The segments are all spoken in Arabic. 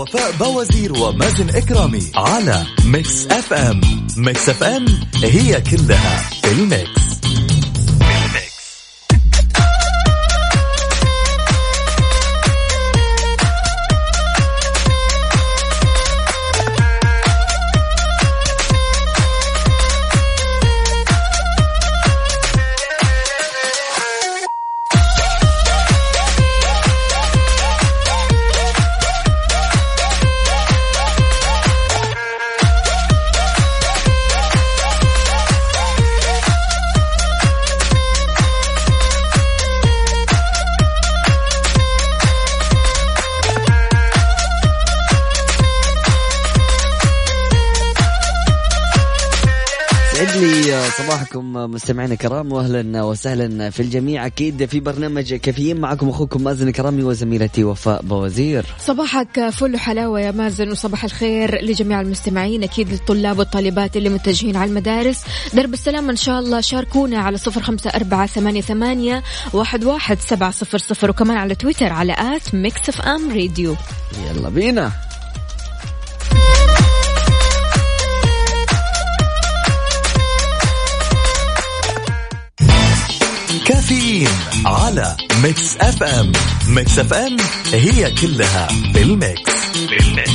وفاء بوازير ومازن إكرامي على Mix FM Mix FM هي كلها في ال mix. يسعد لي صباحكم مستمعينا الكرام واهلا وسهلا في الجميع. أكيد في برنامج كافيين معكم أخوكم مازن إكرامي وزميلتي وفاء بوازير. صباحك فل حلاوة يا مازن وصباح الخير لجميع المستمعين أكيد للطلاب والطالبات اللي متجهين على المدارس. درب السلامة إن شاء الله شاركونا على صفر خمسة أربعة ثمانية, ثمانية واحد, واحد سبعة صفر صفر وكمان على تويتر على at Mix FM Radio. يلا بينا. كافيين على Mix FM Mix FM هي كلها في ال mix. في ال mix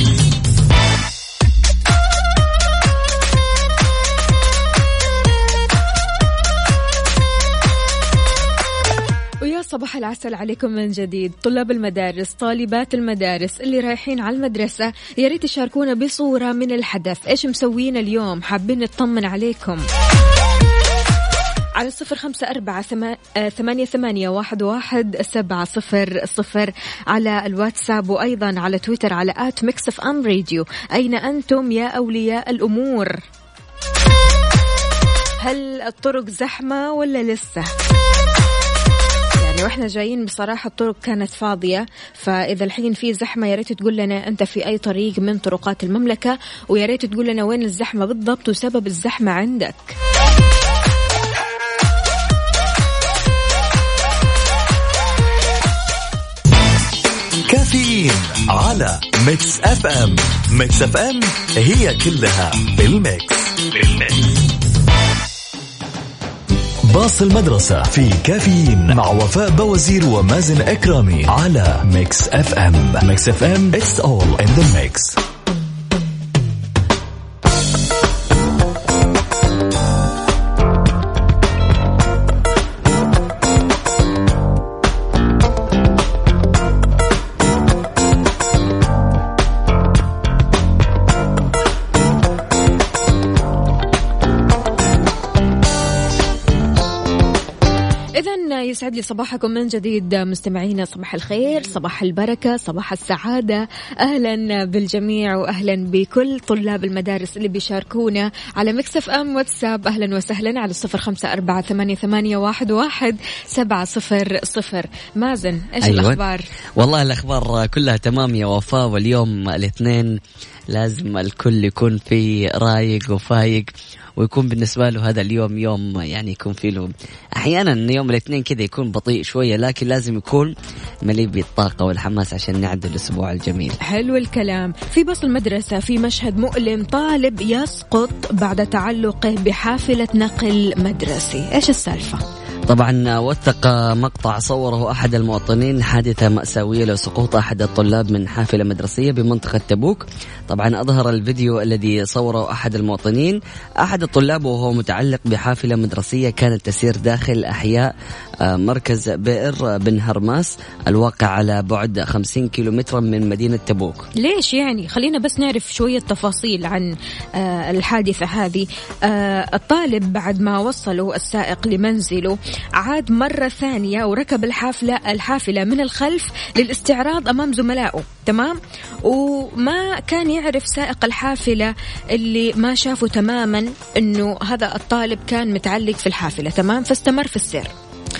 ويا صباح العسل عليكم من جديد. طلاب المدارس طالبات المدارس اللي رايحين على المدرسة يا ريت تشاركونا بصورة من الحدث. إيش مسوين اليوم؟ حابين نطمن عليكم. على صفر خمسة أربعة آه، ثمانية ثمانية واحد واحد سبعة صفر صفر على الواتساب وأيضا على تويتر على at Mix FM Radio. أين أنتم يا أولياء الأمور؟ هل الطرق زحمة ولا لسه؟ يعني وإحنا جايين بصراحة الطرق كانت فاضية فإذا الحين في زحمة يا ريت تقول لنا أنت في أي طريق من طرقات المملكة ويا ريت تقول لنا وين الزحمة بالضبط وسبب الزحمة عندك. كافيين على Mix FM Mix FM هي كلها في ال mix. في ال mix باص المدرسة في كافيين مع وفاء بوازير ومازن إكرامي على Mix FM Mix FM It's all in the mix. يسعد لي صباحكم من جديد مستمعينا صباح الخير صباح البركة صباح السعادة. أهلا بالجميع وأهلا بكل طلاب المدارس اللي بيشاركونا على مكسف أم واتساب. أهلا وسهلا على الصفر خمسة أربعة ثمانية, ثمانية واحد, واحد سبعة صفر صفر. مازن إيش أيوة. الأخبار؟ والله الأخبار كلها تمام يا وفاء. واليوم الاثنين لازم الكل يكون في رايق وفايق. ويكون بالنسبة له هذا اليوم يوم يعني يكون فيه له أحيانا يوم الاثنين كذا يكون بطيء شوية لكن لازم يكون مليء بالطاقة والحماس عشان نعد الأسبوع الجميل. حلو الكلام. في باص المدرسة في مشهد مؤلم طالب يسقط بعد تعلقه بحافلة نقل مدرسي. إيش السالفة؟ طبعا وثق مقطع صوره أحد المواطنين حادثة مأساوية لسقوط أحد الطلاب من حافلة مدرسية بمنطقة تبوك. طبعا أظهر الفيديو الذي صوره أحد المواطنين. أحد الطلاب وهو متعلق بحافلة مدرسية كانت تسير داخل أحياء مركز بئر بن هرماس الواقع على بعد 50 كيلومترا من مدينة تبوك. ليش يعني؟ خلينا بس نعرف شوية تفاصيل عن آه، الحادثة هذه. آه، الطالب بعد ما وصلوا السائق لمنزله عاد مرة ثانية وركب الحافلة الحافلة من الخلف للاستعراض أمام زملائه. تمام؟ وما كان يعرف سائق الحافلة اللي ما شافه تماما أنه هذا الطالب كان متعلق في الحافلة. تمام؟ فاستمر في السير.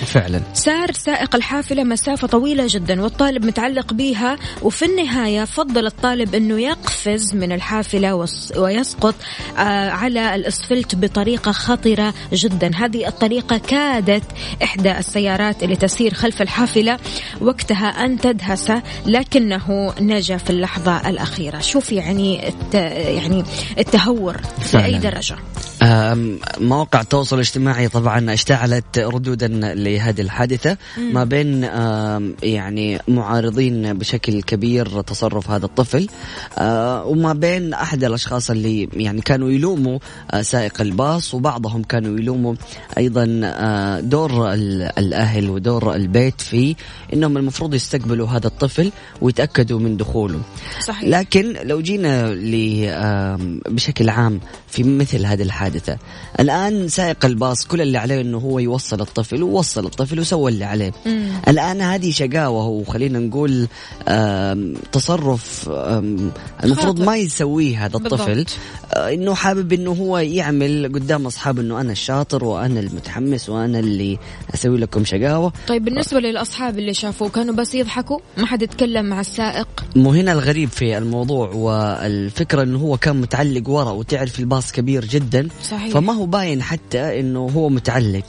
فعلا. سار سائق الحافلة مسافة طويلة جدا والطالب متعلق بها وفي النهاية فضل الطالب أنه يقفز من الحافلة ويسقط آه، على الأسفلت بطريقة خطرة جدا. هذه الطريقة كادت إحدى السيارات اللي تسير خلف الحافلة. وقتها أن تدهس لكنه نجا في اللحظة الأخيرة. شوف يعني يعني التهور في أي درجة. مواقع التواصل الاجتماعي طبعا اشتعلت ردودا لهذه الحادثة. ما بين يعني معارضين بشكل كبير تصرف هذا الطفل آه، وما بين أحد الأشخاص اللي يعني كانوا يلوموا آه، سائق الباص وبعضهم كانوا يلوموا أيضا آه، دور الأهل ودور البيت في أنهم المفروض يستقبلوا هذا الطفل ويتأكدوا من دخوله. صحيح. لكن لو جينا بشكل عام في مثل هذه الحادثة الآن سائق الباص كل اللي عليه أنه هو يوصل الطفل ووصل الطفل وسوى اللي عليه. مم. الآن هذه شقاوة وخلينا نقول تصرف المفروض ما يسويه هذا الطفل. آه، إنه حابب إنه هو يعمل قدام أصحابه إنه أنا الشاطر وأنا المتحمس وأنا اللي أسوي لكم شقاوة. طيب بالنسبة للأصحاب اللي شافوه كانوا بس يضحكوا؟ ما حد يتكلم مع السائق؟ مو هنا الغريب في الموضوع والفكرة إنه هو كان متعلق ورا وتعرف الباص كبير جدا. صحيح. فما هو باين حتى إنه هو متعلق.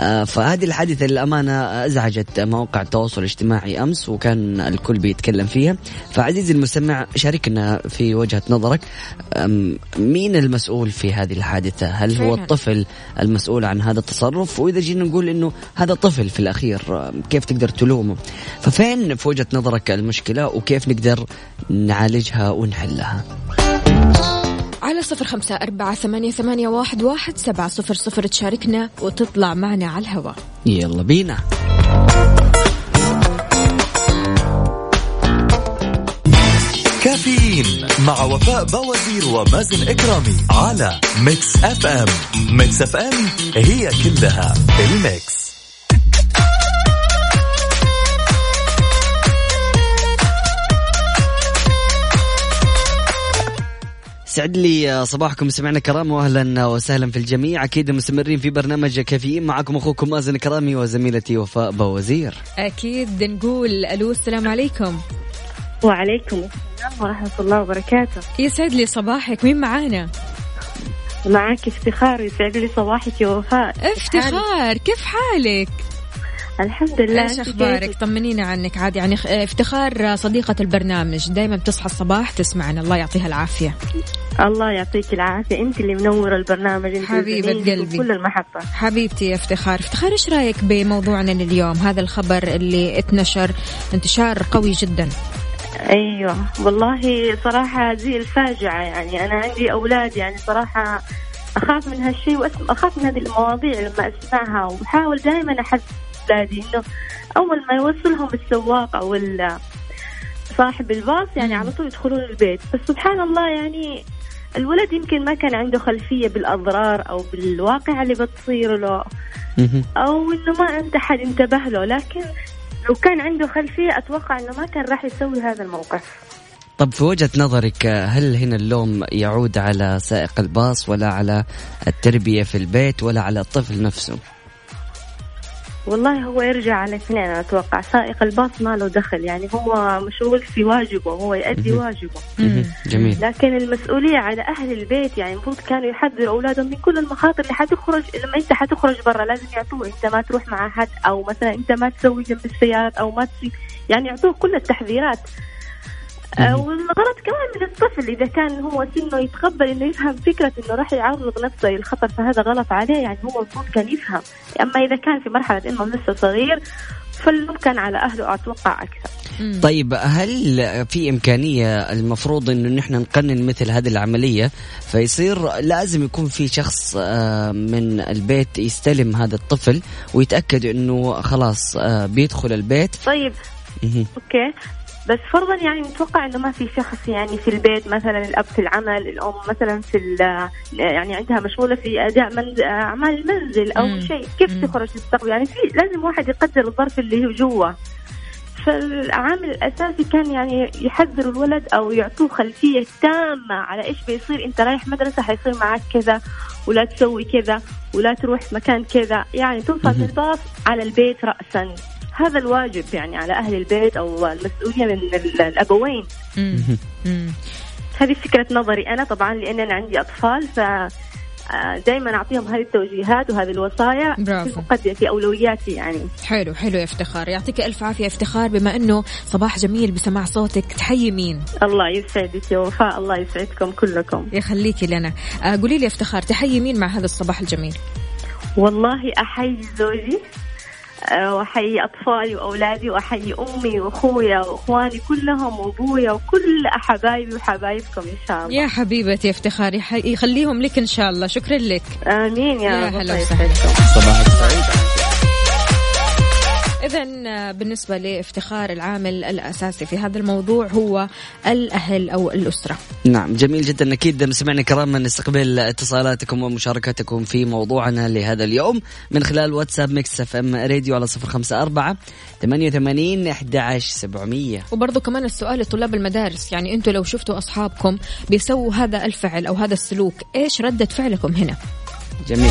آه، فهذه الحادثة للأمانة أزعجت مواقع التواصل الاجتماعي أمس وكان الكل بيتكلم فيها. فعزيزي المستمع شاركنا في وجهة نظرك. مين المسؤول في هذه الحادثة؟ هل هو الطفل المسؤول عن هذا التصرف؟ وإذا جينا نقول أنه هذا طفل في الأخير كيف تقدر تلومه؟ ففين في وجهة نظرك المشكلة وكيف نقدر نعالجها ونحلها؟ على صفر خمسة أربعة ثمانية, ثمانية واحد, واحد سبعة صفر صفر تشاركنا وتطلع معنا على الهواء. يلا بينا. كافيين مع وفاء بوازير ومازن إكرامي على Mix FM Mix FM هي كلها ال mix. سعد لي صباحكم. سمعنا كرام واهلا وسهلا في الجميع. أكيد مستمرين في برنامج كافيين. معكم أخوكم مازن إكرامي وزميلتي وفاء بوازير. أكيد نقول ألو السلام عليكم. وعليكم السلام ورحمة الله وبركاته. يسعد لي صباحك؟ مين معانا؟ معك افتخار يسعد لي صباحك يا وفاء. افتخار. كيف حالك؟ الحمد لله إيش أخبارك؟ طمنيني عنك. عاد يعني افتخار صديقة البرنامج. دائما بتصحى الصباح تسمعنا. الله يعطيها العافية. الله يعطيك العافية. أنت اللي منورة البرنامج أنت حبيبة قلبي. كل المحطة حبيبتي يا افتخار. افتخار إيش رأيك بموضوعنا اليوم هذا الخبر اللي اتنشر انتشار قوي جدا. أيوه. والله صراحة زي الفاجعة يعني. أنا عندي أولاد يعني صراحة أخاف من هالشيء واخاف من هذه المواضيع لما أسمعها. وبحاول دائما احس اولادي إنه أول ما يوصلهم السواق أو صاحب الباص يعني على طول يدخلون البيت. بس سبحان الله يعني الولد يمكن ما كان عنده خلفية بالأضرار أو بالواقع اللي بتصير له. أو إنه ما أنت حد انتبه له. لكن لو كان عنده خلفية أتوقع أنه ما كان راح يسوي هذا الموقف. طب في وجهة نظرك هل هنا اللوم يعود على سائق الباص ولا على التربية في البيت ولا على الطفل نفسه؟ والله هو يرجع على اثنين أنا أتوقع. سائق الباص ما له دخل يعني هو مشغول في واجبه هو يؤدي واجبه. جميل. لكن المسؤولية على أهل البيت يعني المفروض كانوا يحذروا أولادهم من كل المخاطر اللي حتخرج لما أنت حتخرج برا لازم يعطوه. أنت ما تروح مع احد أو مثلا أنت ما تسوي جنب السيارات أو ما تسوي يعني يعطوه كل التحذيرات. والغلط كمان من الطفل إذا كان هو سنه يتقبل إنه يفهم فكرة إنه راح يعرض نفسه للخطر فهذا غلط عليه يعني هو المفروض كان يفهم. أما إذا كان في مرحلة إنه لسه صغير فاللوم كان على أهله أتوقع أكثر. طيب هل في إمكانية المفروض أنه نحن نقنن مثل هذه العملية؟ فيصير لازم يكون في شخص آه، من البيت يستلم هذا الطفل ويتأكد أنه خلاص آه، بيدخل البيت. طيب. أوكي. بس فرضا يعني نتوقع إنه ما في شخص يعني في البيت مثلا الأب في العمل الأم مثلا في ال- يعني عندها مشغولة في أداء أعمال المنزل أو. شيء كيف مم. تخرج تستقبل يعني في لازم واحد يقدر الظرف اللي هو جوا فالعامل الأساسي كان يعني يحذروا الولد أو يعطوه خلفية تامة على إيش بيصير أنت رايح مدرسة حيصير معك كذا ولا تسوي كذا ولا تروح مكان كذا يعني توصل من الباص على البيت راسا هذا الواجب يعني على أهل البيت أو المسؤولية من ال- الأبوين. مم. مم. هذه فكرة نظري أنا طبعا لأن أنا عندي أطفال ف دائما أعطيهم هذه التوجيهات وهذه الوصايا. برافو. في في أولوياتي يعني. حلو حلو يا افتخار. يعطيك ألف عافية افتخار بما إنه صباح جميل بسماع صوتك. تحيي مين؟ الله يسعدك يا وفاء الله يسعدكم كلكم. يخليكي لنا. آه قولي لي يا افتخار تحيي مين مع هذا الصباح الجميل؟ والله أحيي زوجي. آه، وأحيي أطفالي وأولادي وأحيي أمي وأخويا وإخواني كلهم وأبويا وكل حبايبي وحبايبكم إن شاء الله. يا حبيبتي يا افتخار يح- يخليهم لك إن شاء الله. شكرا لك. آمين يا, يا رب. هلا الله وسهلا. يسعدكم. صباح السعيد إذا بالنسبة لافتخار العامل الأساسي في هذا الموضوع هو الأهل أو الأسرة. نعم جميل جدا. أكيد مستمعينا الكرام نستقبل اتصالاتكم ومشاركتكم في موضوعنا لهذا اليوم من خلال واتساب Mix FM Radio على صفر خمسة أربعة ثمانية وثمانين أحد عشر سبعمية. وبرضه كمان السؤال لطلاب المدارس يعني أنتوا لو شفتوا أصحابكم بيسووا هذا الفعل أو هذا السلوك إيش ردة فعلكم هنا؟ جميل.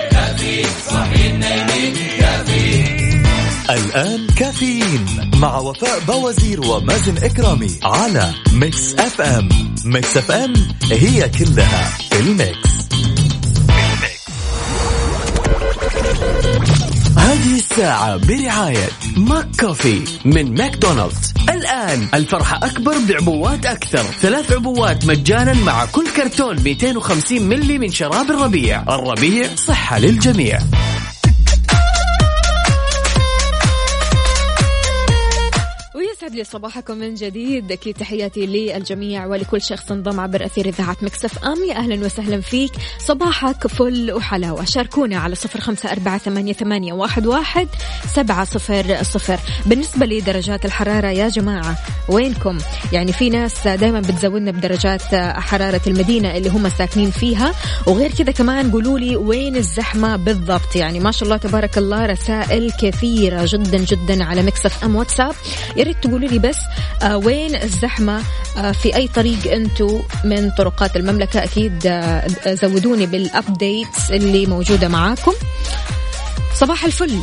الآن كافيين مع وفاء بوازير ومازن إكرامي على Mix FM. Mix FM هي كلها في ال mix. هذه الساعة برعاية McCafé من ماكدونالدز. الآن الفرحة أكبر بعبوات أكثر. ثلاث عبوات مجانا مع كل كرتون 250 ملي من شراب الربيع. الربيع صحة للجميع. ويسعد لي صباحكم من جديد. أكيد تحياتي للجميع ولكل شخص انضم عبر أثير إذاعة Mix FM. يا أهلا وسهلا فيك. صباحك فل وحلاوة شاركونا على صفر خمسة أربعة ثمانية, ثمانية واحد, واحد سبعة صفر صفر. بالنسبة لدرجات الحرارة يا جماعة وينكم؟ يعني في ناس دائما بتزودنا بدرجات حرارة المدينة اللي هم ساكنين فيها. وغير كذا كمان قولوا لي وين الزحمة بالضبط؟ يعني ما شاء الله تبارك الله رسائل كثيرة جدا جدا على Mix FM واتساب. يا ريت تقولوا لي بس آه وين الزحمة آه في أي طريق أنتم من طرقات المملكة؟ أكيد آه زودوني بال updates اللي موجودة معاكم. صباح الفل.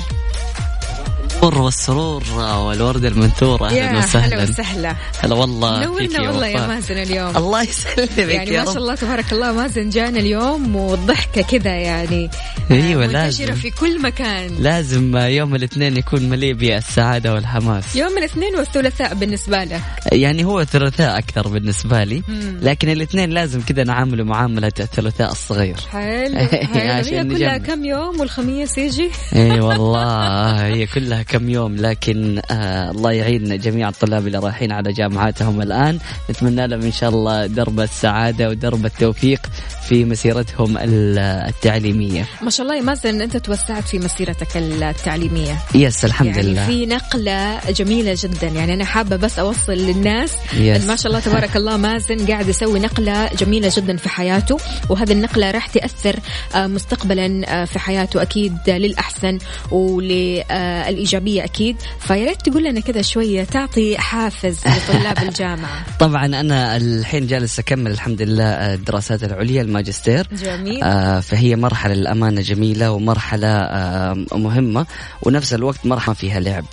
النور والسرور والورد المنثور. يا أهلا هلا وسهلا. وسهلا. هلا والله نورنا والله يا. مازن اليوم. الله يسلمك يعني يا ما شاء الله تبارك الله مازن جانا اليوم والضحكة كذا يعني أيوة، آه، لازم. في كل مكان. لازم يوم الاثنين يكون مليء بالسعادة والحماس. يوم الاثنين والثلاثاء بالنسبة لك يعني هو الثلاثاء أكثر بالنسبة لي مم. لكن الاثنين لازم كذا نعامله معاملة الثلاثاء الصغير. حلو حلو. هي كلها. كم يوم والخميس يجي؟ إي والله هي كلها كم يوم لكن آه الله يعين جميع الطلاب اللي رايحين على جامعاتهم الآن. نتمنى لهم إن شاء الله درب السعادة ودرب التوفيق في مسيرتهم ال- التعليمية. ما شاء الله يا مازن أنت توسعت في مسيرتك التعليمية. يس الحمد يعني لله. في نقلة جميلة جدا. يعني أنا حابة بس أوصل الناس Yes. ما شاء الله تبارك الله مازن قاعد يسوي نقلة جميلة جدا في حياته وهذه النقلة راح تأثر آه، مستقبلا آه، في حياته أكيد للأحسن وللإيجابية. أكيد. فيا ريت تقول لنا كذا شوية تعطي حافز لطلاب الجامعة. طبعا أنا الحين جالس أكمل الحمد لله الدراسات العليا الماجستير. جميل. آه فهي مرحلة للأمانة جميلة ومرحلة آه مهمة ونفس الوقت مرحلة فيها لعب.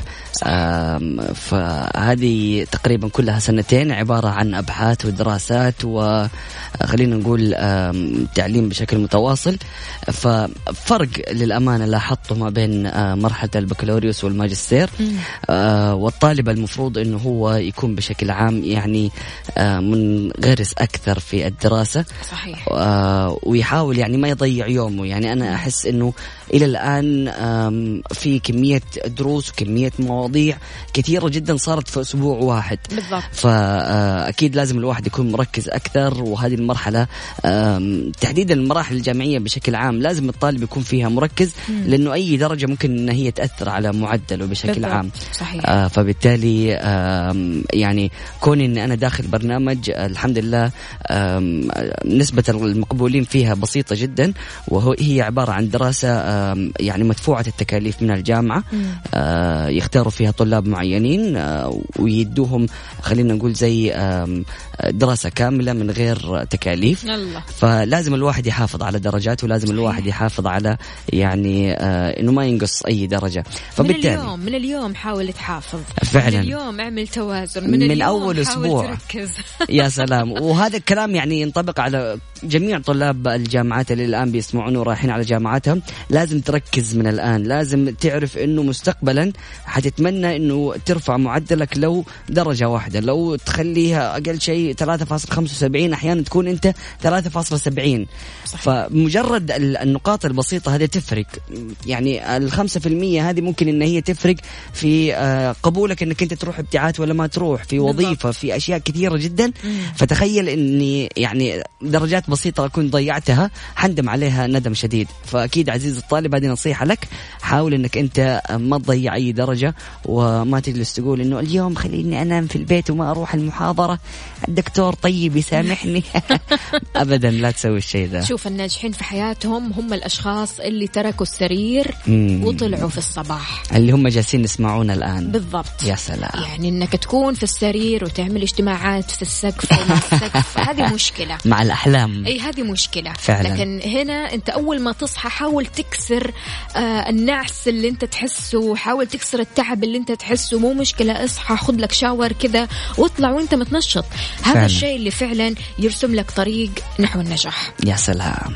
آم، فهذه تقريبا كلها سنتين عبارة عن أبحاث ودراسات وخلينا نقول آم، تعليم بشكل متواصل. ففرق للأمانة لاحظته ما بين آه، مرحلة البكالوريوس والماجستير آه، والطالب المفروض أنه هو يكون بشكل عام يعني آه، منغرس أكثر في الدراسة. صحيح. آه، ويحاول يعني ما يضيع يومه. يعني أنا أحس أنه إلى الآن آم، في كمية دروس وكمية مواضيع كثيرة جدا صارت في أسبوع واحد. بالضبط. فأكيد لازم الواحد يكون مركز أكثر. وهذه المرحلة آم، تحديدا المراحل الجامعية بشكل عام لازم الطالب يكون فيها مركز لأنه أي درجة ممكن أن هي تأثر على معدله بشكل بالضبط. عام. صحيح. آه فبالتالي آم، يعني كوني إن أنا داخل برنامج آه، الحمد لله نسبة المقبولين فيها بسيطة جدا وهو هي عبارة عن دراسة يعني مدفوعة التكاليف من الجامعة. آه، يختاروا فيها طلاب معينين آه، ويدوهم خلينا نقول زي دراسة كاملة من غير تكاليف. يلا. فلازم الواحد يحافظ على درجاته ولازم الواحد يحافظ على يعني آه إنه ما ينقص أي درجة. فبالتالي اليوم من اليوم حاول تحافظ. فعلاً. من اليوم اعمل توازن من, من اليوم أول حاول أسبوع. تركز. يا سلام. وهذا الكلام يعني ينطبق على جميع طلاب الجامعات اللي الآن بيسمعون ورايحين على جامعاتهم. لازم تركز من الآن. لازم تعرف إنه مستقبلا حتتمنى إنه ترفع معدلك لو درجة واحدة. لو تخليها أقل شيء 3.75 أحيانا تكون أنت 3.70 فمجرد ال- النقاط البسيطة هذه تفرق. يعني ال 5% هذه ممكن إن هي تفرق في آه، قبولك إنك أنت تروح ابتعاث ولا ما تروح في وظيفة في أشياء كثيرة جدا. فتخيل إني يعني درجات بسيطة أكون ضيعتها حندم عليها ندم شديد. فأكيد عزيز الطالب هذه نصيحة لك. حاول إنك أنت ما تضيع أي درجة وما تجلس تقول إنه اليوم خليني أنام في البيت وما أروح المحاضرة. الدكتور طيب يسامحني. ابدا لا تسوي الشيء ذا. شوف الناجحين في حياتهم هم الأشخاص اللي تركوا السرير. وطلعوا في الصباح. اللي هم جالسين يسمعونا الآن. بالضبط. يا سلام. يعني إنك تكون في السرير وتعمل اجتماعات في السقف ومع السقف. هذه مشكلة. مع الأحلام. أي هذه مشكلة. فعلاً. لكن هنا أنت أول ما تصحى حاول تكسر آه النعس اللي أنت تحسه حاول تكسر التعب اللي أنت تحسه. مو مشكلة اصحى خذ لك شاور كذا واطلع وأنت متنشط. هذا. الشيء اللي فعلا يرسم لك طريق نحو النجاح. يا سلام.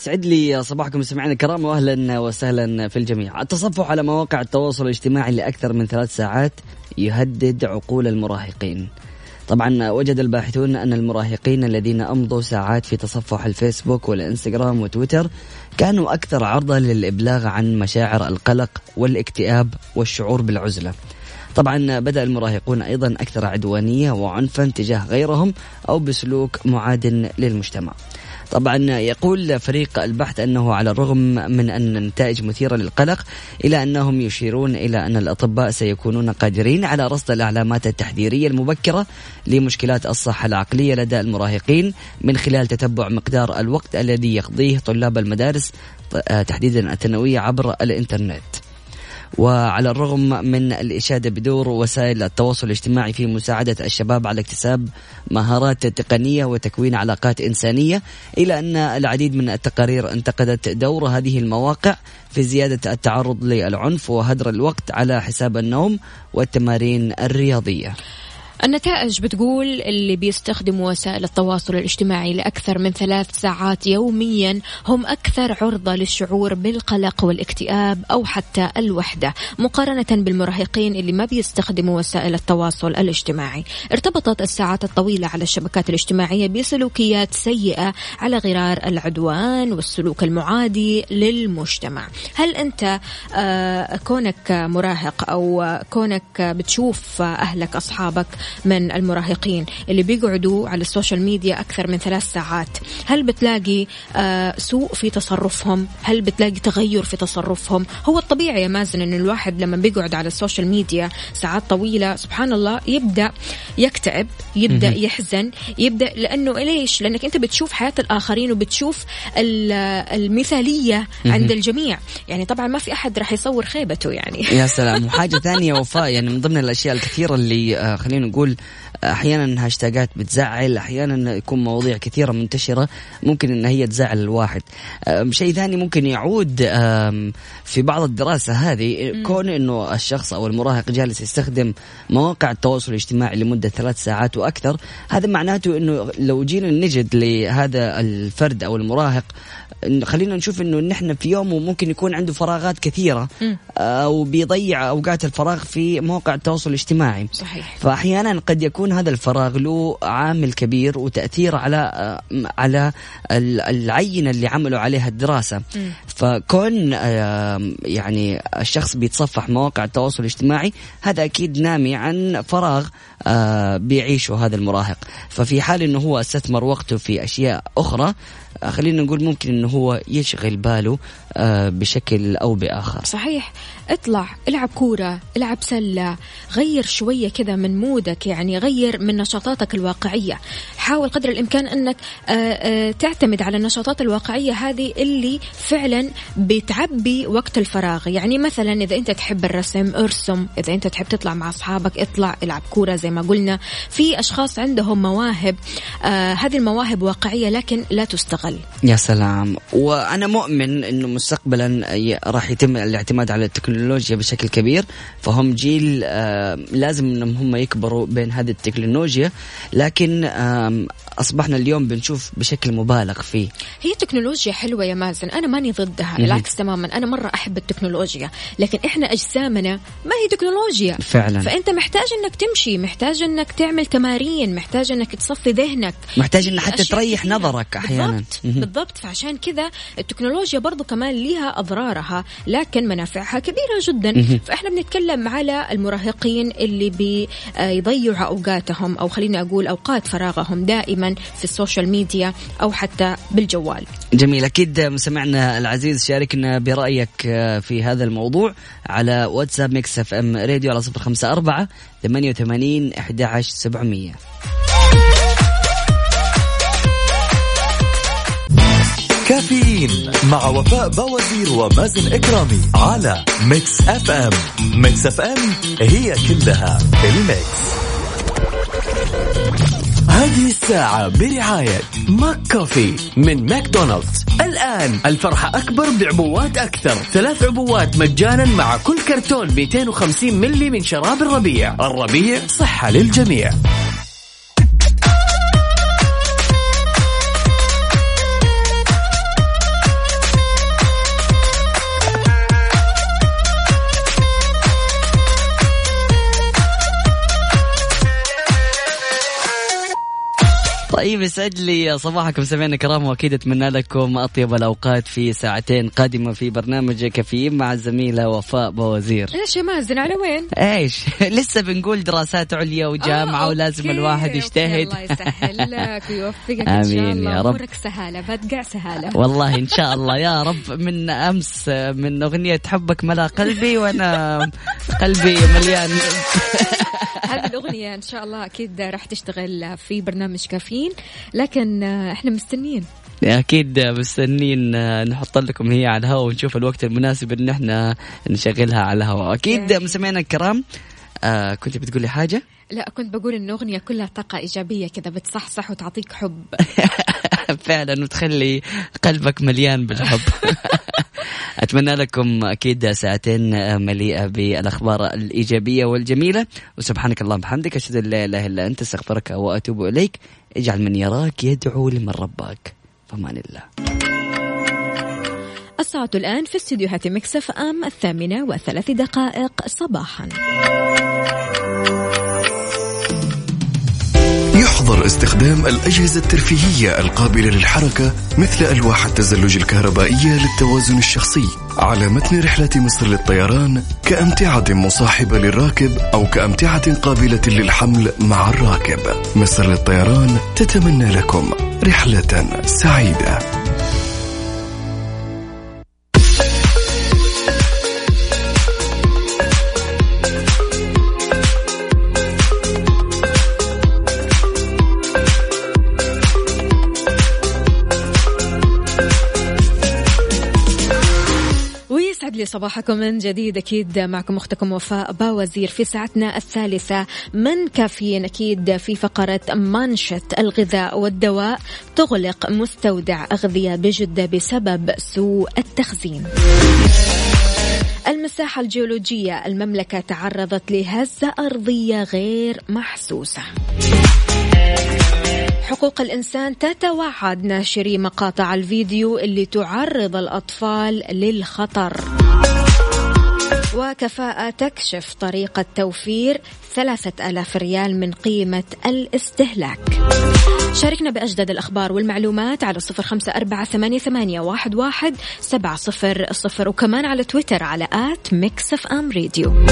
سعد لي صباحكم مستمعينا الكرام واهلا وسهلا في الجميع. التصفح على مواقع التواصل الاجتماعي لأكثر من ثلاث ساعات يهدد عقول المراهقين. طبعا وجد الباحثون أن المراهقين الذين أمضوا ساعات في تصفح الفيسبوك والإنستغرام وتويتر كانوا أكثر عرضة للإبلاغ عن مشاعر القلق والاكتئاب والشعور بالعزلة. طبعا بدأ المراهقون أيضا أكثر عدوانية وعنفا تجاه غيرهم أو بسلوك معاد للمجتمع. طبعا يقول فريق البحث أنه على الرغم من أن النتائج مثيرة للقلق الا أنهم يشيرون إلى أن الأطباء سيكونون قادرين على رصد العلامات التحذيرية المبكرة لمشكلات الصحة العقلية لدى المراهقين من خلال تتبع مقدار الوقت الذي يقضيه طلاب المدارس آه، تحديدا الثانوية عبر الإنترنت. وعلى الرغم من الإشادة بدور وسائل التواصل الاجتماعي في مساعدة الشباب على اكتساب مهارات تقنية وتكوين علاقات إنسانية إلا أن العديد من التقارير انتقدت دور هذه المواقع في زيادة التعرض للعنف وهدر الوقت على حساب النوم والتمارين الرياضية. النتائج بتقول اللي بيستخدموا وسائل التواصل الاجتماعي لأكثر من ثلاث ساعات يوميا هم أكثر عرضة للشعور بالقلق والاكتئاب أو حتى الوحدة مقارنة بالمراهقين اللي ما بيستخدموا وسائل التواصل الاجتماعي. ارتبطت الساعات الطويلة على الشبكات الاجتماعية بسلوكيات سيئة على غرار العدوان والسلوك المعادي للمجتمع. هل أنت آه، كونك مراهق أو كونك بتشوف أهلك أصحابك من المراهقين اللي بيقعدوا على ال social media أكثر من ثلاث ساعات. هل بتلاقي آه، سوء في تصرفهم؟ هل بتلاقي تغير في تصرفهم؟ هو الطبيعي يا مازن أن الواحد لما بيقعد على ال social media ساعات طويلة سبحان الله يبدأ يكتئب يبدأ يحزن يبدأ لأنه ليش؟ لأنك أنت بتشوف حياة الآخرين وبتشوف المثالية عند الجميع. يعني طبعا ما في أحد راح يصور خيبته يعني. يا سلام. وحاجة ثانية وفاء يعني من ضمن الأشياء الكثيرة اللي آه، خلينا نقول أحيانا هاشتاجات بتزعل أحيانا يكون مواضيع كثيرة منتشرة ممكن إن هي تزعل الواحد. شيء ثاني ممكن يعود في بعض الدراسة هذه كون إنه الشخص أو المراهق جالس يستخدم مواقع التواصل الاجتماعي لمدة ثلاث ساعات وأكثر هذا معناته إنه لو جينا نجد لهذا الفرد أو المراهق خلينا نشوف إنه نحن في يومه ممكن يكون عنده فراغات كثيرة أو بيضيع أوقات الفراغ في مواقع التواصل الاجتماعي. صحيح. فأحيانا قد يكون هذا الفراغ له عامل كبير وتأثير على على العينه اللي عملوا عليها الدراسة. فكون يعني الشخص بيتصفح مواقع التواصل الاجتماعي هذا أكيد نامي عن فراغ آه، بيعيشه هذا المراهق. ففي حال إنه هو استثمر وقته في أشياء أخرى آه، خلينا نقول ممكن إنه هو يشغل باله آه، بشكل أو بآخر. صحيح. اطلع العب كورة العب سلة غير شوية كذا من مودك يعني غير من نشاطاتك الواقعية. حاول قدر الإمكان إنك تعتمد على النشاطات الواقعية هذه اللي فعلا بتعبي وقت الفراغ. يعني مثلا إذا أنت تحب الرسم ارسم. إذا أنت تحب تطلع مع أصحابك اطلع العب كورة زي ما قلنا. في أشخاص عندهم مواهب آه هذه المواهب واقعية لكن لا تستغل. يا سلام. وأنا مؤمن إنه مستقبلا راح يتم الاعتماد على التكنولوجيا. بشكل كبير فهم جيل لازم إنهم هم يكبروا بين هذه التكنولوجيا لكن أصبحنا اليوم بنشوف بشكل مبالغ فيه. هي تكنولوجيا حلوة يا مازن أنا ماني ضدها بالعكس تماما أنا مرة أحب التكنولوجيا لكن إحنا أجسامنا ما هي تكنولوجيا. فعلا. فأنت محتاج إنك تمشي محتاج إنك تعمل تمارين محتاج إنك تصفي ذهنك. محتاج إنك حتى تريح كثيرة. نظرك أحيانا. بالضبط بالضبط. فعشان كذا التكنولوجيا برضو كمان لها أضرارها لكن منافعها كبيرة. جدا. فإحنا بنتكلم على المراهقين اللي بيضيعوا أوقاتهم أو خليني أقول أوقات فراغهم دائما في ال social media أو حتى بالجوال. جميل. أكيد مستمعنا العزيز شاركنا برأيك في هذا الموضوع على واتساب Mix FM راديو على صفر خمسة أربعة ثمانية وثمانين إحدى عشر سبعمئه كافيين مع وفاء باوزير ومازن إكرامي على Mix FM. Mix FM هي كلها ال mix. هذه الساعة برعاية McCoffee من ماكدونالدز. الآن الفرحة أكبر بعبوات أكثر. ثلاث عبوات مجانا مع كل كرتون 250 ملي من شراب الربيع. الربيع صحة للجميع. طيب يسعد لي صباحكم. سمعنا كرام وأكيد أتمنى لكم أطيب الأوقات في ساعتين قادمة في برنامج كافيين مع الزميلة وفاء بوزير. إيش يا مازن على وين؟ إيش؟ لسه بنقول دراسات عليا وجامعة آه ولازم الواحد يجتهد. الله يسهل لك ويوفقك إن شاء الله. يا رب سهاله بتقع سهاله والله إن شاء الله. يا رب من أمس من أغنية حبك ملا قلبي وأنا قلبي مليان. هذه الأغنية إن شاء الله أكيد راح تشتغل في برنامج كافيين. لكن إحنا مستنين أكيد مستنين نحط لكم هي على الهواء ونشوف الوقت المناسب إن إحنا نشغلها على الهواء. أكيد مستمعينا الكرام آه كنت بتقولي حاجة؟ لا كنت بقول إن الأغنية كلها طاقة إيجابية كذا بتصحصح وتعطيك حب. فعلا وتخلي قلبك مليان بالحب. أتمنى لكم أكيد ساعتين مليئة بالأخبار الإيجابية والجميلة. وسبحانك اللهم وبحمدك أشهد أن لا إله إلا أنت أستغفرك وأتوب إليك. اجعل من يراك يدعو لمن رباك. فمان الله. الساعة الآن في استديوهات مكسف أم الثامنة وثلاث دقائق صباحا. يحظر استخدام الأجهزة الترفيهية القابلة للحركة مثل ألواح التزلج الكهربائية للتوازن الشخصي على متن رحلة مصر للطيران كأمتعة مصاحبة للراكب أو كأمتعة قابلة للحمل مع الراكب. مصر للطيران تتمنى لكم رحلة سعيدة. لي صباحكم من جديد أكيد معكم أختكم وفاء باوزير في ساعتنا الثالثة. من كافيين أكيد في فقرة منشة الغذاء والدواء تغلق مستودع أغذية بجدة بسبب سوء التخزين. المساحة الجيولوجية المملكة تعرضت لهزة أرضية غير محسوسة. حقوق الإنسان تتوعد ناشري مقاطع الفيديو اللي تعرض الأطفال للخطر. وكفاءة تكشف طريقة توفير ثلاثة ألاف ريال من قيمة الاستهلاك. شاركنا بأجدد الأخبار والمعلومات على صفر خمسة أربعة ثمانية, واحد, سبعة صفر صفر وكمان على تويتر على at Mix FM Radio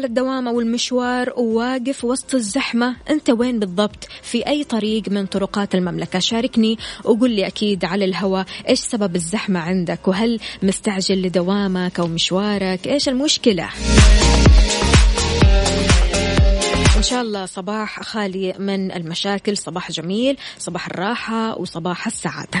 على الدوام أو المشوار وواقف وسط الزحمة أنت وين بالضبط؟ في أي طريق من طرقات المملكة؟ شاركني وقول لي أكيد على الهواء إيش سبب الزحمة عندك؟ وهل مستعجل لدوامك أو مشوارك؟ إيش المشكلة؟ إن شاء الله صباح خالي من المشاكل صباح جميل صباح الراحة وصباح السعادة.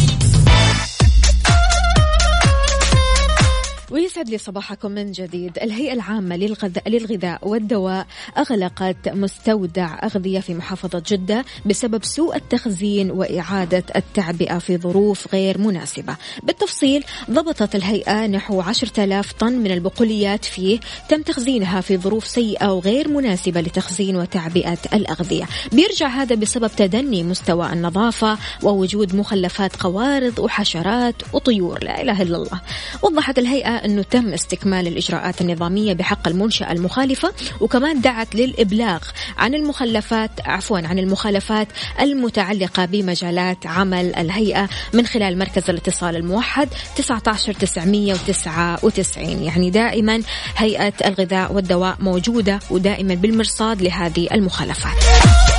ويسعد لي صباحكم من جديد. الهيئة العامة للغذاء, للغذاء والدواء أغلقت مستودع أغذية في محافظة جدة بسبب سوء التخزين وإعادة التعبئة في ظروف غير مناسبة. بالتفصيل ضبطت الهيئة نحو 10,000 طن من البقوليات فيه تم تخزينها في ظروف سيئة وغير مناسبة لتخزين وتعبئة الأغذية. بيرجع هذا بسبب تدني مستوى النظافة ووجود مخلفات قوارض وحشرات وطيور. لا إله إلا الله. وضحت الهيئة أنه تم استكمال الإجراءات النظامية بحق المنشأة المخالفة وكمان دعت للإبلاغ عن المخلفات عفوا عن المخالفات المتعلقة بمجالات عمل الهيئة من خلال مركز الاتصال الموحد 19999 يعني دائما هيئة الغذاء والدواء موجودة ودائما بالمرصاد لهذه المخالفات.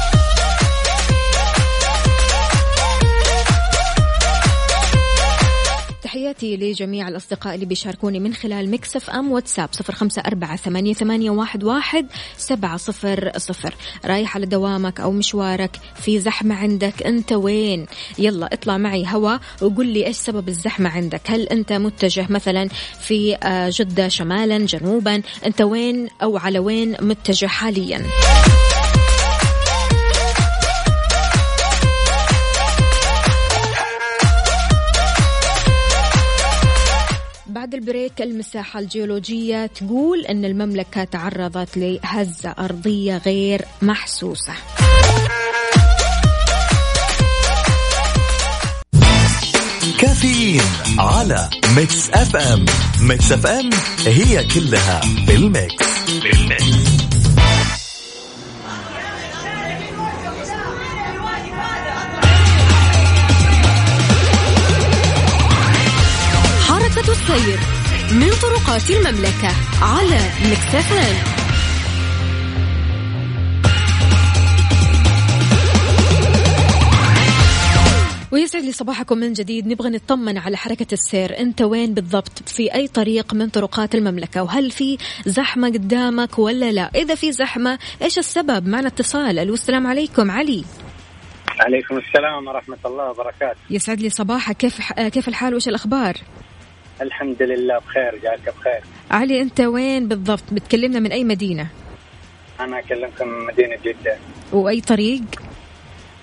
تحياتي لجميع الأصدقاء اللي بيشاركوني من خلال مكسف أم واتساب صفر خمسة أربعة ثمانية, ثمانية واحد, واحد سبعة صفر صفر. رايح على دوامك أو مشوارك في زحمة عندك أنت وين؟ يلا اطلع معي هوا وقول لي إيش سبب الزحمة عندك. هل أنت متجه مثلا في آه، جدة شمالا جنوبا؟ أنت وين أو على وين متجه حاليا؟ بعد البريك المساحة الجيولوجية تقول أن المملكة تعرضت لهزة أرضية غير محسوسة. كافيين على ميكس أف أم. ميكس أف أم هي كلها بالميكس. بالميكس. السير من طرقات المملكة على Mix FM ويسعد لي صباحكم من جديد. نبغى نطمن على حركة السير. أنت وين بالضبط؟ في أي طريق من طرقات المملكة؟ وهل في زحمة قدامك ولا لا؟ إذا في زحمة إيش السبب؟ معنا اتصال. ألو السلام عليكم. علي. عليكم السلام ورحمة الله وبركاته. يسعد لي صباحك. كيف كيف الحال؟ وش الأخبار؟ الحمد لله بخير جالك بخير. علي أنت وين بالضبط؟ بتكلمنا من أي مدينة؟ أنا أكلمكم من مدينة جدة. وأي طريق؟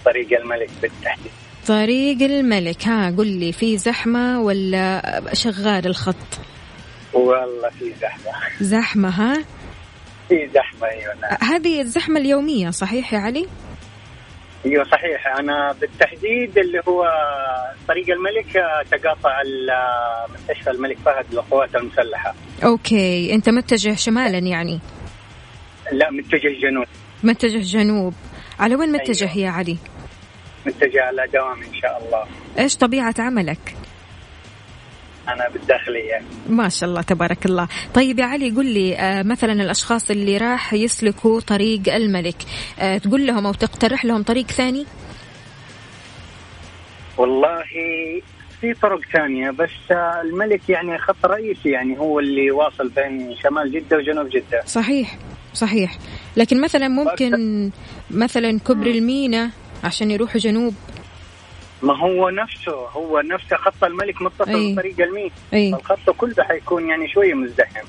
طريق الملك بالتحديد. طريق الملك. ها قل لي في زحمة ولا شغال الخط؟ والله في زحمة. زحمة ها؟ في زحمة أيوة نعم. هذه الزحمة اليومية صحيح يا علي؟ أيوة صحيح. أنا بالتحديد اللي هو طريق الملك آه، تقاطع آه، مستشفى الملك فهد للقوات المسلحة. أوكي. أنت متجه شمالا يعني؟ لا متجه جنوب. متجه جنوب. على وين متجه أيوة. يا علي؟ متجه على دوام إن شاء الله. إيش طبيعة عملك؟ أنا بالداخلية. ما شاء الله تبارك الله. طيب يا علي قل لي آه مثلا الأشخاص اللي راح يسلكوا طريق الملك آه تقول لهم أو تقترح لهم طريق ثاني؟ والله في طرق ثانية بس الملك يعني خط رئيسي يعني هو اللي واصل بين شمال جدة وجنوب جدة. صحيح صحيح. لكن مثلا ممكن مثلا كبر المينا عشان يروحوا جنوب. ما هو نفسه هو نفسه خط الملك متصل أي. بطريق الميت. أي. الخط كله حيكون يعني شوية مزدحم.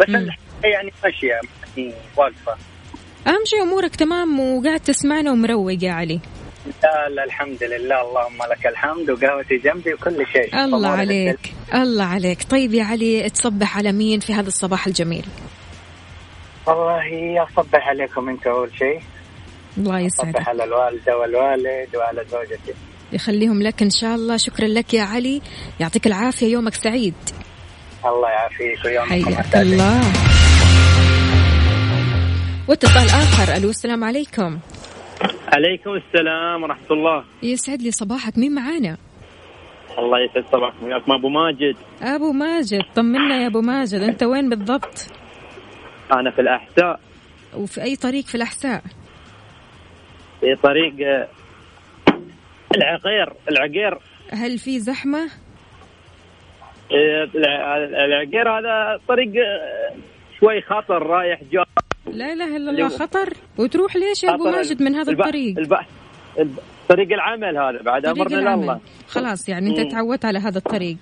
بس. الحياة يعني ماشية يعني واقفة. أهم شيء أمورك تمام وقاعد تسمعنا ومروق يا علي. لا لا الحمد لله. اللهم لك الحمد وقهوتي جنبي وكل شيء. الله عليك الله عليك. طيب يا علي تصبح على مين في هذا الصباح الجميل؟ والله أصبح عليكم أنت أول شيء. الله يسعدك. على الوالدة والوالد وعلى زوجتي. يخليهم لك إن شاء الله. شكرا لك يا علي. يعطيك العافية. يومك سعيد. الله يعافيك ويومكم حياك. الله. واتصال آخر. ألو السلام عليكم. عليكم السلام ورحمة الله. يسعد لي صباحك. مين معانا؟ الله يسعد صباحكم. وياكم أبو ماجد. أبو ماجد. طمنا يا أبو ماجد. أنت وين بالضبط؟ أنا في الأحساء. وفي أي طريق في الأحساء؟ في طريق العقير العقير. هل في آه، الع- العقير هذا طريق آه، شوي خطر رايح جاي. لا إله إلا الله خطر. وتروح ليش يا أبو ماجد؟ من هذا الب- الطريق. الب... الب... طريق العمل هذا بعد العمل. الله خلاص يعني أنت مم. تعودت على هذا الطريق.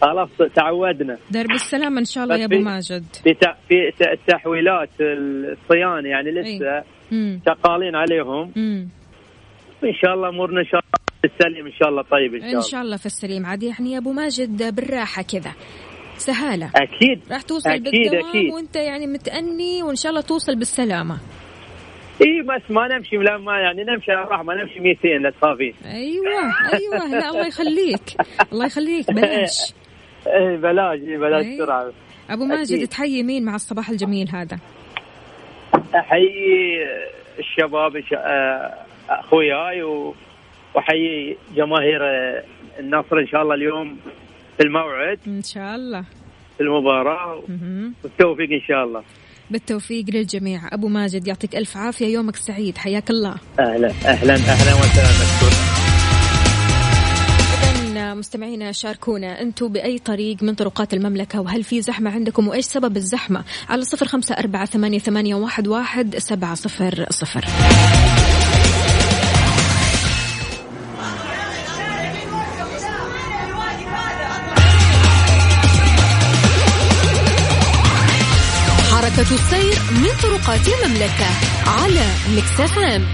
خلاص تعودنا. درب السلامة إن شاء الله يا أبو في- ماجد. في. في التحويلات الصيانة يعني لسه امم شغالين عليهم. امم إن شاء الله أمورنا إن شاء الله بالسليم إن شاء الله طيب إن شاء إن الله. شاء الله في السليم. عاد يعني يا أبو ماجد بالراحة كذا. سهالة. أكيد. راح توصل أكيد بالدوام أكيد. وأنت يعني متأني وإن شاء الله توصل بالسلامة. إي بس ما نمشي لا ما يعني نمشي على الراحه ما نمشي 200 لا تخافين. أيوه أيوه. لا الله يخليك. الله يخليك. بلاش. إي بلاش إي بلاش إيه. سرعه أبو ماجد. تحيي مين مع الصباح الجميل هذا؟ أحيي الشباب الش- آه، اخوياي و- واحيي جماهير النصر إن شاء الله اليوم في الموعد. إن شاء الله. في المباراة. والتوفيق إن شاء الله. بالتوفيق للجميع. أبو ماجد يعطيك ألف عافية. يومك سعيد. حياك الله. أهلا. أهلا. أهلا وسهلا. مستمعينا شاركونا أنتم بأي طريق من طرقات المملكة وهل في زحمة عندكم وإيش سبب الزحمة؟ على صفر خمسة أربعة ثمانية, ثمانية واحد, واحد سبعة صفر صفر. حركة السير من طرقات المملكة على Mix FM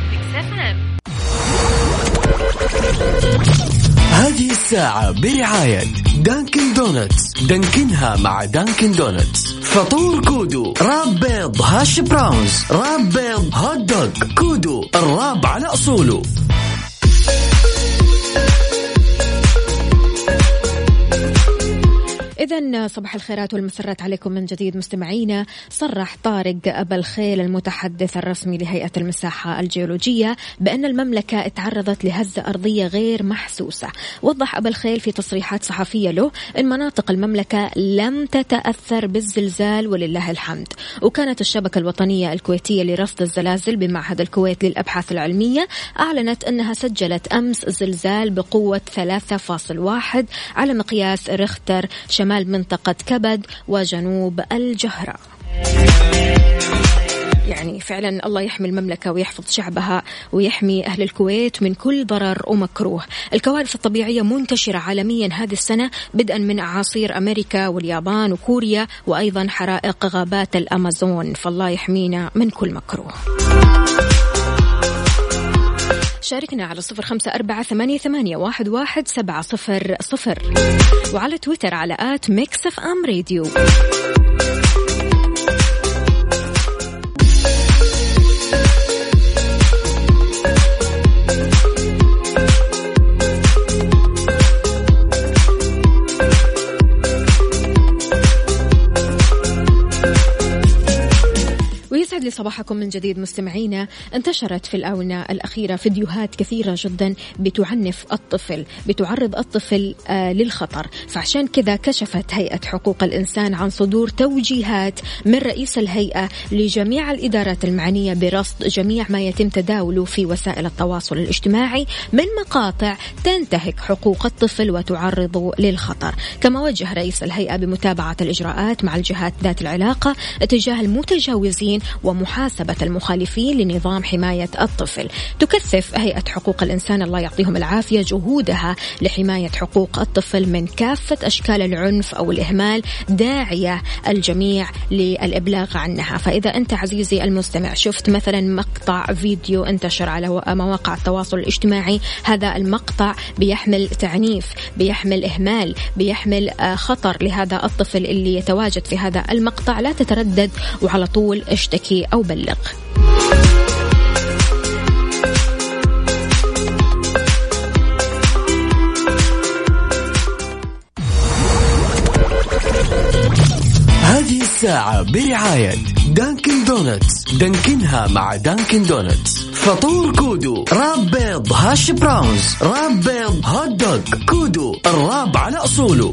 هذه الساعة برعاية Dunkin' Donuts دانكنها مع Dunkin' Donuts فطور Kudu wrap بيض hash browns wrap بيض hot dog Kudu ال wrap على أصوله. إذا صباح الخيرات والمسرات عليكم من جديد مستمعينا. صرح طارق أبا الخيل المتحدث الرسمي لهيئة المساحة الجيولوجية بأن المملكة تعرضت لهزة أرضية غير محسوسة. وضح أبا الخيل في تصريحات صحفية له أن مناطق المملكة لم تتأثر بالزلزال ولله الحمد. وكانت الشبكة الوطنية الكويتية لرصد الزلازل بمعهد الكويت للأبحاث العلمية أعلنت أنها سجلت أمس زلزال بقوة 3.1 على مقياس ريختر شمال منطقة كبد وجنوب الجهرة. يعني فعلا الله يحمي المملكة ويحفظ شعبها ويحمي أهل الكويت من كل ضرر ومكروه. الكوارث الطبيعية منتشرة عالميا هذه السنة بدءا من أعاصير أمريكا واليابان وكوريا وأيضا حرائق غابات الأمازون. فالله يحمينا من كل مكروه. شاركنا على صفر خمسة أربعة ثمانية, ثمانية واحد, واحد سبعة صفر صفر. وعلى تويتر على at Mix FM Radio. صباحكم من جديد مستمعينا. انتشرت في الآونة الأخيرة فيديوهات كثيرة جدا بتعنف الطفل بتعرض الطفل آه للخطر. فعشان كذا كشفت هيئة حقوق الإنسان عن صدور توجيهات من رئيس الهيئة لجميع الإدارات المعنية برصد جميع ما يتم تداوله في وسائل التواصل الاجتماعي من مقاطع تنتهك حقوق الطفل وتعرضه للخطر. كما وجه رئيس الهيئة بمتابعة الإجراءات مع الجهات ذات العلاقة تجاه المتجاوزين ومحاسبة المخالفين لنظام حماية الطفل. تكثف هيئة حقوق الإنسان الله يعطيهم العافية جهودها لحماية حقوق الطفل من كافة أشكال العنف أو الإهمال داعية الجميع للإبلاغ عنها. فإذا أنت عزيزي المستمع شفت مثلا مقطع فيديو انتشر على مواقع التواصل الاجتماعي هذا المقطع بيحمل تعنيف بيحمل إهمال بيحمل آه، خطر لهذا الطفل اللي يتواجد في هذا المقطع. لا تتردد وعلى طول اشتكي اشتكي أو بلغ. هذه الساعة برعاية Dunkin' Donuts. دانكنها مع Dunkin' Donuts. فطور Kudu wrap بيض hash browns wrap بيض hot dog Kudu ال wrap على أصوله.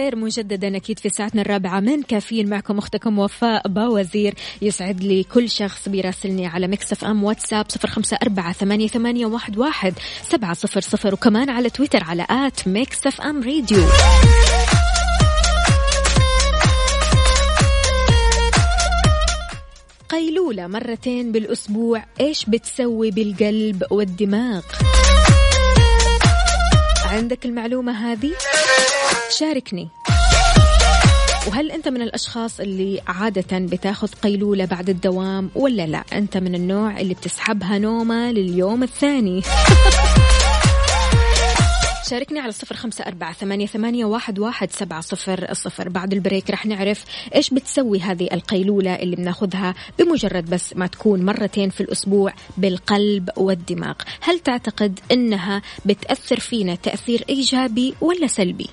الخير مجددا أكيد في ساعتنا الرابعة من كافيين. معكم أختكم وفاء باوزير يسعد لي كل شخص بيراسلني على Mix FM واتساب صفر خمسة أربعة ثمانية, ثمانية واحد, واحد سبعة صفر صفر وكمان على تويتر على at Mix FM Radio قيلولة مرتين بالأسبوع إيش بتسوي بالقلب والدماغ؟ عندك المعلومة هذه؟ شاركني. وهل أنت من الأشخاص اللي عادة بتاخذ قيلولة بعد الدوام ولا لا؟ أنت من النوع اللي بتسحبها نومة لليوم الثاني. شاركني على صفر خمسة أربعة ثمانية, ثمانية واحد, واحد سبعة صفر الصفر بعد البريك رح نعرف إيش بتسوي هذه القيلولة اللي بناخذها بمجرد بس ما تكون مرتين في الأسبوع بالقلب والدماغ. هل تعتقد أنها بتأثر فينا تأثير إيجابي ولا سلبي؟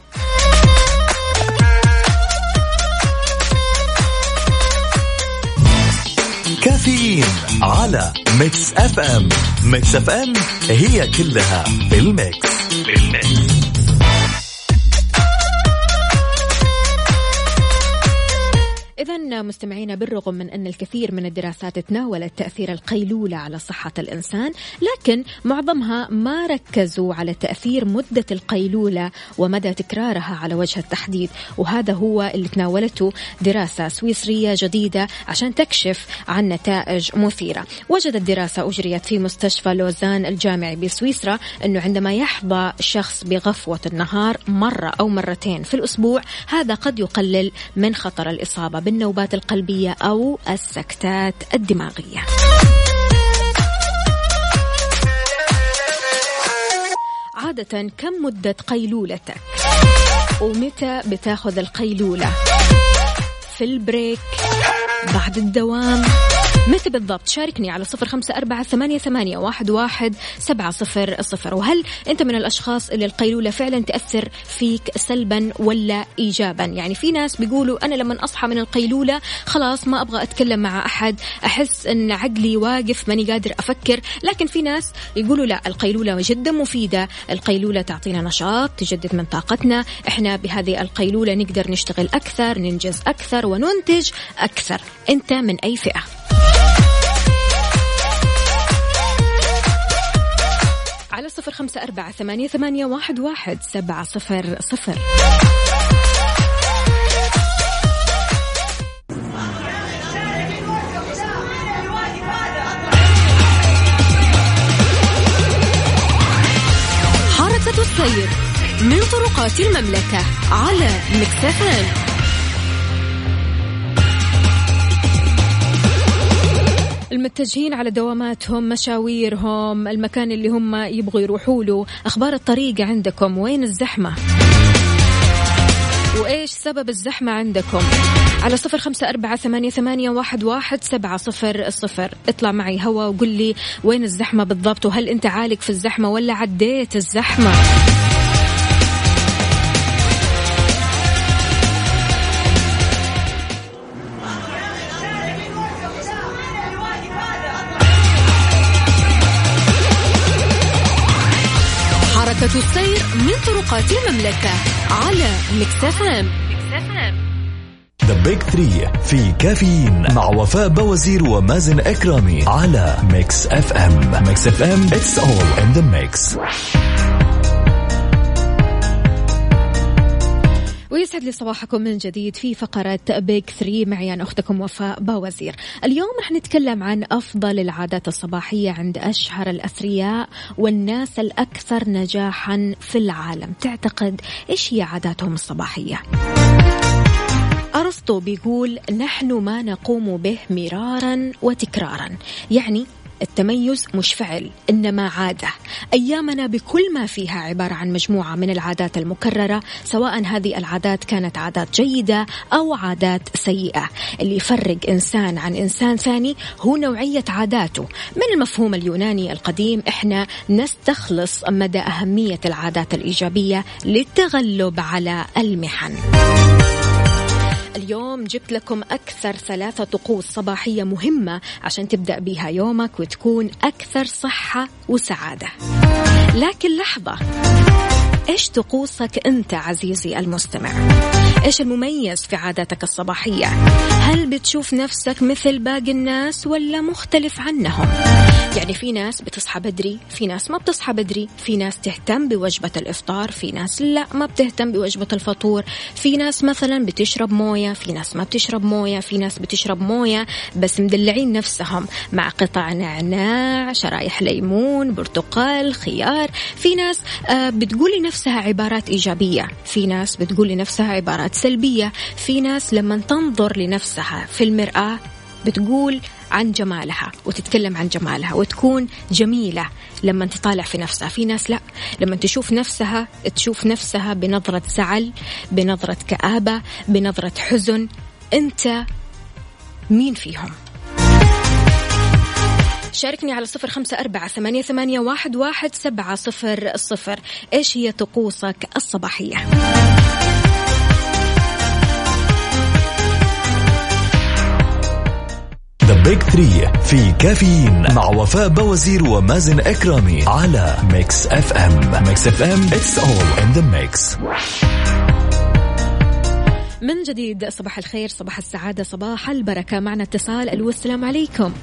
كافيين على ميكس أف أم. ميكس أف أم هي كلها بالميكس. بالميكس إذا مستمعينا بالرغم من أن الكثير من الدراسات تناولت تأثير القيلولة على صحة الإنسان لكن معظمها ما ركزوا على تأثير مدة القيلولة ومدى تكرارها على وجه التحديد. وهذا هو اللي تناولته دراسة سويسرية جديدة عشان تكشف عن نتائج مثيرة. وجدت دراسة أجريت في مستشفى لوزان الجامعي بسويسرا أنه عندما يحظى شخص بغفوة النهار مرة أو مرتين في الأسبوع هذا قد يقلل من خطر الإصابة بالنوبات القلبية أو السكتات الدماغية. عادة كم مدة قيلولتك؟ ومتى بتاخذ القيلولة؟ في البريك بعد الدوام؟ متى بالضبط؟ شاركني على صفر خمسة أربعة ثمانية, ثمانية واحد, واحد سبعة صفر صفر. وهل أنت من الأشخاص اللي القيلولة فعلا تأثر فيك سلبا ولا إيجابا؟ يعني في ناس بيقولوا أنا لما أصحى من القيلولة خلاص ما أبغى أتكلم مع أحد أحس أن عقلي واقف ماني قادر أفكر. لكن في ناس يقولوا لا القيلولة جدا مفيدة. القيلولة تعطينا نشاط تجدد من طاقتنا. إحنا بهذه القيلولة نقدر نشتغل أكثر ننجز أكثر وننتج أكثر. أنت من أي فئة. على صفر خمسة أربعة ثمانية, ثمانية واحد, واحد سبعة صفر صفر. حركة السير من طرقات المملكة على مكسفان المتجهين على دواماتهم مشاويرهم المكان اللي هم يبغوا يروحوا له. أخبار الطريق عندكم وين الزحمة؟ وإيش سبب الزحمة عندكم؟ على صفر خمسة أربعة ثمانية, ثمانية واحد, واحد سبعة صفر الصفر اطلع معي هوا وقل لي وين الزحمة بالضبط وهل أنت عالق في الزحمة ولا عديت الزحمة؟ من طرقات المملكة على Mix FM the Big 3 في كافيين مع وفاء باوزير ومازن إكرامي على Mix FM Mix FM it's all in the mix ويسعد لي صباحكم من جديد في فقرة Big 3 معي أنا أختكم وفاء باوزير. اليوم رح نتكلم عن أفضل العادات الصباحية عند أشهر الأثرياء والناس الأكثر نجاحا في العالم. تعتقد إيش هي عاداتهم الصباحية؟ أرسطو بيقول نحن ما نقوم به مرارا وتكرارا. يعني التميز مش فعل إنما عادة. أيامنا بكل ما فيها عبارة عن مجموعة من العادات المكررة سواء هذه العادات كانت عادات جيدة أو عادات سيئة. اللي يفرق إنسان عن إنسان ثاني هو نوعية عاداته. من المفهوم اليوناني القديم إحنا نستخلص مدى أهمية العادات الإيجابية للتغلب على المحن. اليوم جبت لكم أكثر ثلاثة طقوس صباحية مهمة عشان تبدأ بها يومك وتكون أكثر صحة وسعادة. لكن لحظة. إيش طقوسك أنت عزيزي المستمع؟ إيش المميز في عاداتك الصباحية؟ هل بتشوف نفسك مثل باقي الناس ولا مختلف عنهم؟ يعني في ناس بتصحى بدري في ناس ما بتصحى بدري في ناس تهتم بوجبة الإفطار في ناس لا ما بتهتم بوجبة الفطور في ناس مثلا بتشرب موية في ناس ما بتشرب موية في ناس بتشرب موية بس مدلعين نفسهم مع قطع نعناع شرايح ليمون برتقال خيار في ناس آه بتقول لنفسها عبارات إيجابية. في ناس بتقول لنفسها عبارات سلبية. في ناس لما تنظر لنفسها في المرآة بتقول عن جمالها وتتكلم عن جمالها وتكون جميلة لما تطالع في نفسها. في ناس لا. لما تشوف نفسها تشوف نفسها بنظرة زعل بنظرة كآبة بنظرة حزن أنت مين فيهم؟ شاركني على صفر خمسة أربعة ثمانية, ثمانية واحد, واحد سبعة صفر صفر. إيش هي طقوسك الصباحية؟ The Big Three في كافيين مع وفاء بوازير ومازن إكرامي على Mix FM Mix FM it's all in the mix من جديد صباح الخير صباح السعادة صباح البركة. معنا اتصال ألو السلام عليكم.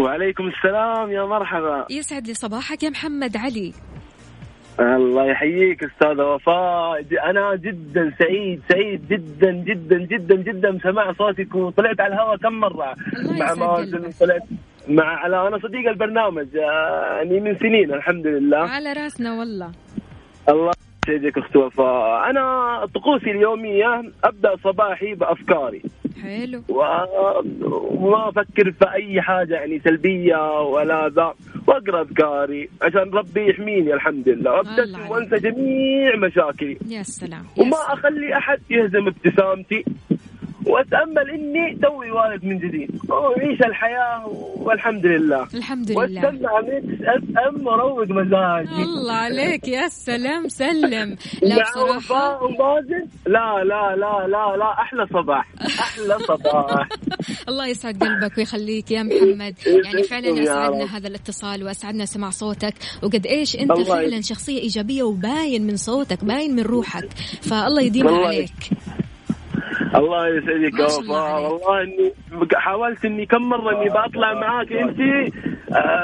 وعليكم السلام يا مرحبا. يسعد لي صباحك يا محمد علي. الله يحييك استاذه وفاء. أنا جدا سعيد سعيد جدا جدا جدا جدا. سمع صوتك وطلعت على الهواء كم مرة. مع مازن طلعت مع على أنا صديق البرنامج. يعني من سنين الحمد لله. على رأسنا والله. الله يسعدك اخت وفاء. أنا طقوسي اليومية أبدأ صباحي بأفكاري. حلو. وما أفكر في أي حاجة يعني سلبية ولا ذا. وأقرأ أذكاري عشان ربي يحميني الحمد لله. وأبتسم وأنسى جميع مشاكلي. يا سلام وما. أخلي أحد يهزم ابتسامتي. وأتأمل إني توي والد من جديد. واعيش الحياة والحمد لله. الحمد لله. واستمع Mix FM وروق مزاجي. الله عليك يا سلام سلم. لا بصراحة ومازن لا لا لا لا لا أحلى صباح. أحلى صباح. الله يسعد قلبك ويخليك يا محمد. يعني فعلا أسعدنا هذا الاتصال وأسعدنا سمع صوتك. وقد إيش أنت فعلا شخصية إيجابية وباين من صوتك باين من روحك. فالله يديمها عليك. الله يسعدك يا وفاء. والله إني حاولت إني كم مرة إني بطلع معاك. أنت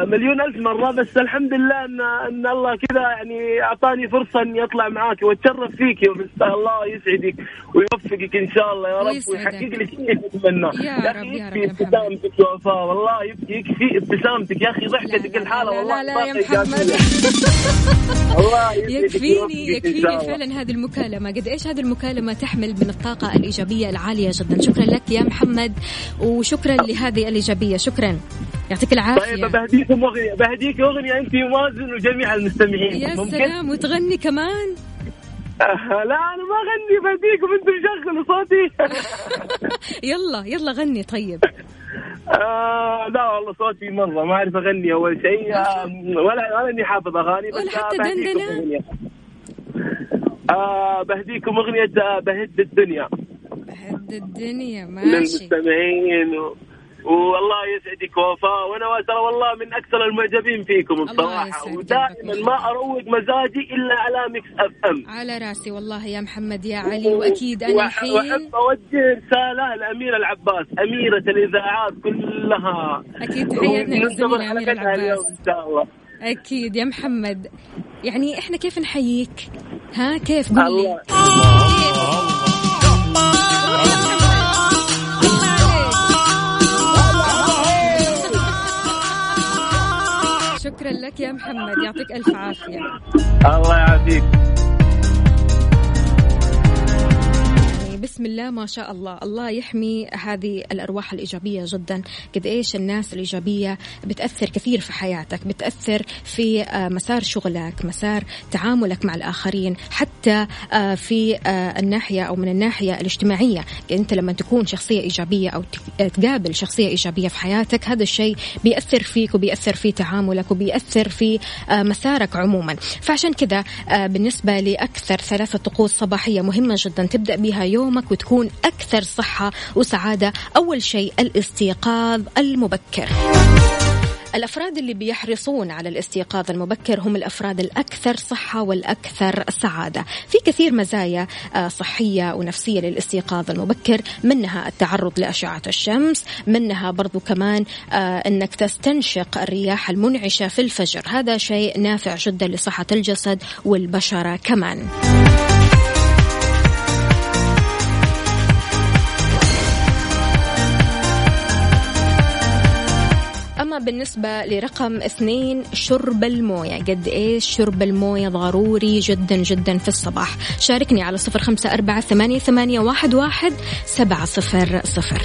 مليون ألف مرة بس الحمد لله ان إن الله كذا يعني أعطاني فرصة إني أطلع معاك وأتشرف فيك بس الله يسعدك ويوفقك إن شاء الله يا رب ويحقق لك كل تتمناه يا رب يا رب يكفي ابتسامتك يا وفاء والله يكفي ابتسامتك. يا أخي ضحكتك الحالة والله لا لا يا محمد. الله يكفيني يكفيني فعلا هذه المكالمة. قد إيش هذه المكالمة تحمل من الطاقة الإيجابية العالية جدا؟ شكرا لك يا محمد وشكرا لهذه الإيجابية. شكرا. يعطيك العافية. طيب بهديكم اغنيه بهديك أغنية أنت ومازن وجميع المستمعين. يا ممكن؟ سلام وتغني كمان؟ لا أنا ما أغني بهديكم أنتم شغلوا صوتي. يلا يلا غني طيب. آه لا والله صوتي مرة ما أعرف أغني أول شيء آه ولا ولا إني حافظ أغاني بس حتى دندنة. آه بهديكم أغنية بهد الدنيا. بهد الدنيا ماشي. للمستمعين و... والله يسعدك وفاء. وأنا ترى والله من أكثر المعجبين فيكم الصراحه ودائما ما أروق مزاجي إلا على Mix FM. على رأسي والله يا محمد يا علي وأكيد أنا الحين وأحب أوجه رسالة لاميره العباس أميرة الإذاعات كلها. أكيد تحياتنا للزميله اميره العباس. إن شاء الله. أكيد يا محمد. يعني إحنا كيف نحييك؟ ها كيف؟ قول لي شكرا لك يا محمد يعطيك ألف عافية. الله يعافيك. بسم الله ما شاء الله. الله يحمي هذه الأرواح الإيجابية جدا. قد إيش الناس الإيجابية بتأثر كثير في حياتك بتأثر في مسار شغلك مسار تعاملك مع الآخرين حتى في الناحية أو من الناحية الاجتماعية. أنت لما تكون شخصية إيجابية أو تقابل شخصية إيجابية في حياتك هذا الشيء بيأثر فيك وبيأثر في تعاملك وبيأثر في مسارك عموما. فعشان كذا بالنسبة لأكثر ثلاثة طقوس صباحية مهمة جدا تبدأ بها يومك وتكون أكثر صحة وسعادة. أول شيء الاستيقاظ المبكر. الأفراد اللي بيحرصون على الاستيقاظ المبكر هم الأفراد الأكثر صحة والأكثر سعادة. في كثير مزايا صحية ونفسية للاستيقاظ المبكر منها التعرض لأشعة الشمس منها برضو كمان أنك تستنشق الرياح المنعشة في الفجر. هذا شيء نافع جدا لصحة الجسد والبشرة كمان. أما بالنسبة لرقم اثنين شرب الموية. قد إيش شرب الموية؟ ضروري جدا جدا في الصباح. شاركني على صفر خمسة أربعة ثمانية, واحد سبعة صفر صفر.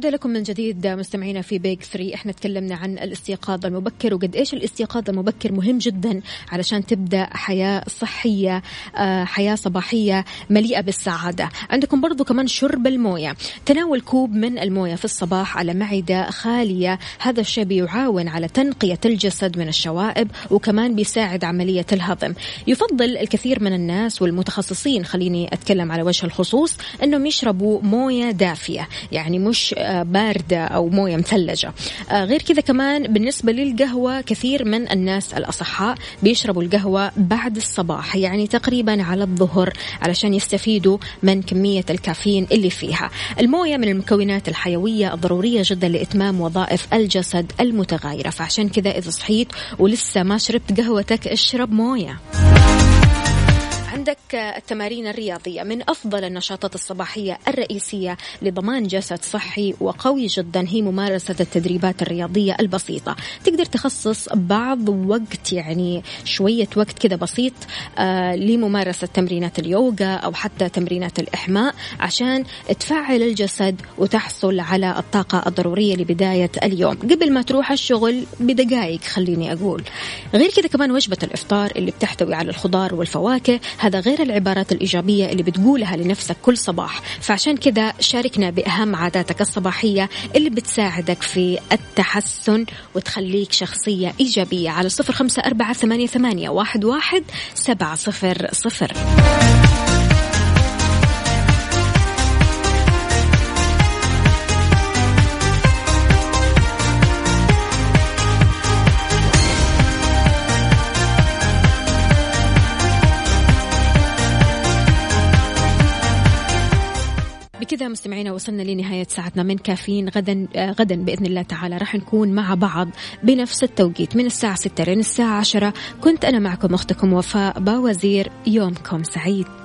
عودة لكم من جديد مستمعينا في بيج 3 إحنا تكلمنا عن الاستيقاظ المبكر وقد إيش الاستيقاظ المبكر مهم جدا علشان تبدأ حياة صحية آه، حياة صباحية مليئة بالسعادة. عندكم برضو كمان شرب الموية. تناول كوب من الموية في الصباح على معدة خالية. هذا الشيء بيعاون على تنقية الجسد من الشوائب وكمان بيساعد عملية الهضم. يفضل الكثير من الناس والمتخصصين خليني أتكلم على وجه الخصوص أنهم يشربوا موية دافية. يعني مش باردة أو موية مثلجة. آه، غير كذا كمان بالنسبة للقهوة كثير من الناس الأصحاء بيشربوا القهوة بعد الصباح يعني تقريبا على الظهر علشان يستفيدوا من كمية الكافيين اللي فيها. الموية من المكونات الحيوية الضرورية جدا لإتمام وظائف الجسد المتغيرة. فعشان كذا إذا صحيت ولسه ما شربت قهوتك اشرب موية. عندك التمارين الرياضية من أفضل النشاطات الصباحية الرئيسية لضمان جسد صحي وقوي جدا هي ممارسة التدريبات الرياضية البسيطة. تقدر تخصص بعض وقت يعني شوية وقت كذا بسيط آه لممارسة تمرينات اليوغا أو حتى تمرينات الإحماء عشان تفعل الجسد وتحصل على الطاقة الضرورية لبداية اليوم. قبل ما تروح الشغل بدقائق خليني أقول. غير كذا كمان وجبة الإفطار اللي بتحتوي على الخضار والفواكه هذا غير العبارات الإيجابية اللي بتقولها لنفسك كل صباح. فعشان كذا شاركنا بأهم عاداتك الصباحية اللي بتساعدك في التحسن وتخليك شخصية إيجابية على صفر خمسة أربعة ثمانية, واحد, واحد سبعة صفر صفر. بكذا مستمعينا وصلنا لنهاية ساعتنا من كافيين. غدا آه، غدا بإذن الله تعالى راح نكون مع بعض بنفس التوقيت من الساعة 6 لين الساعة 10 كنت أنا معكم أختكم وفاء باوزير. يومكم سعيد.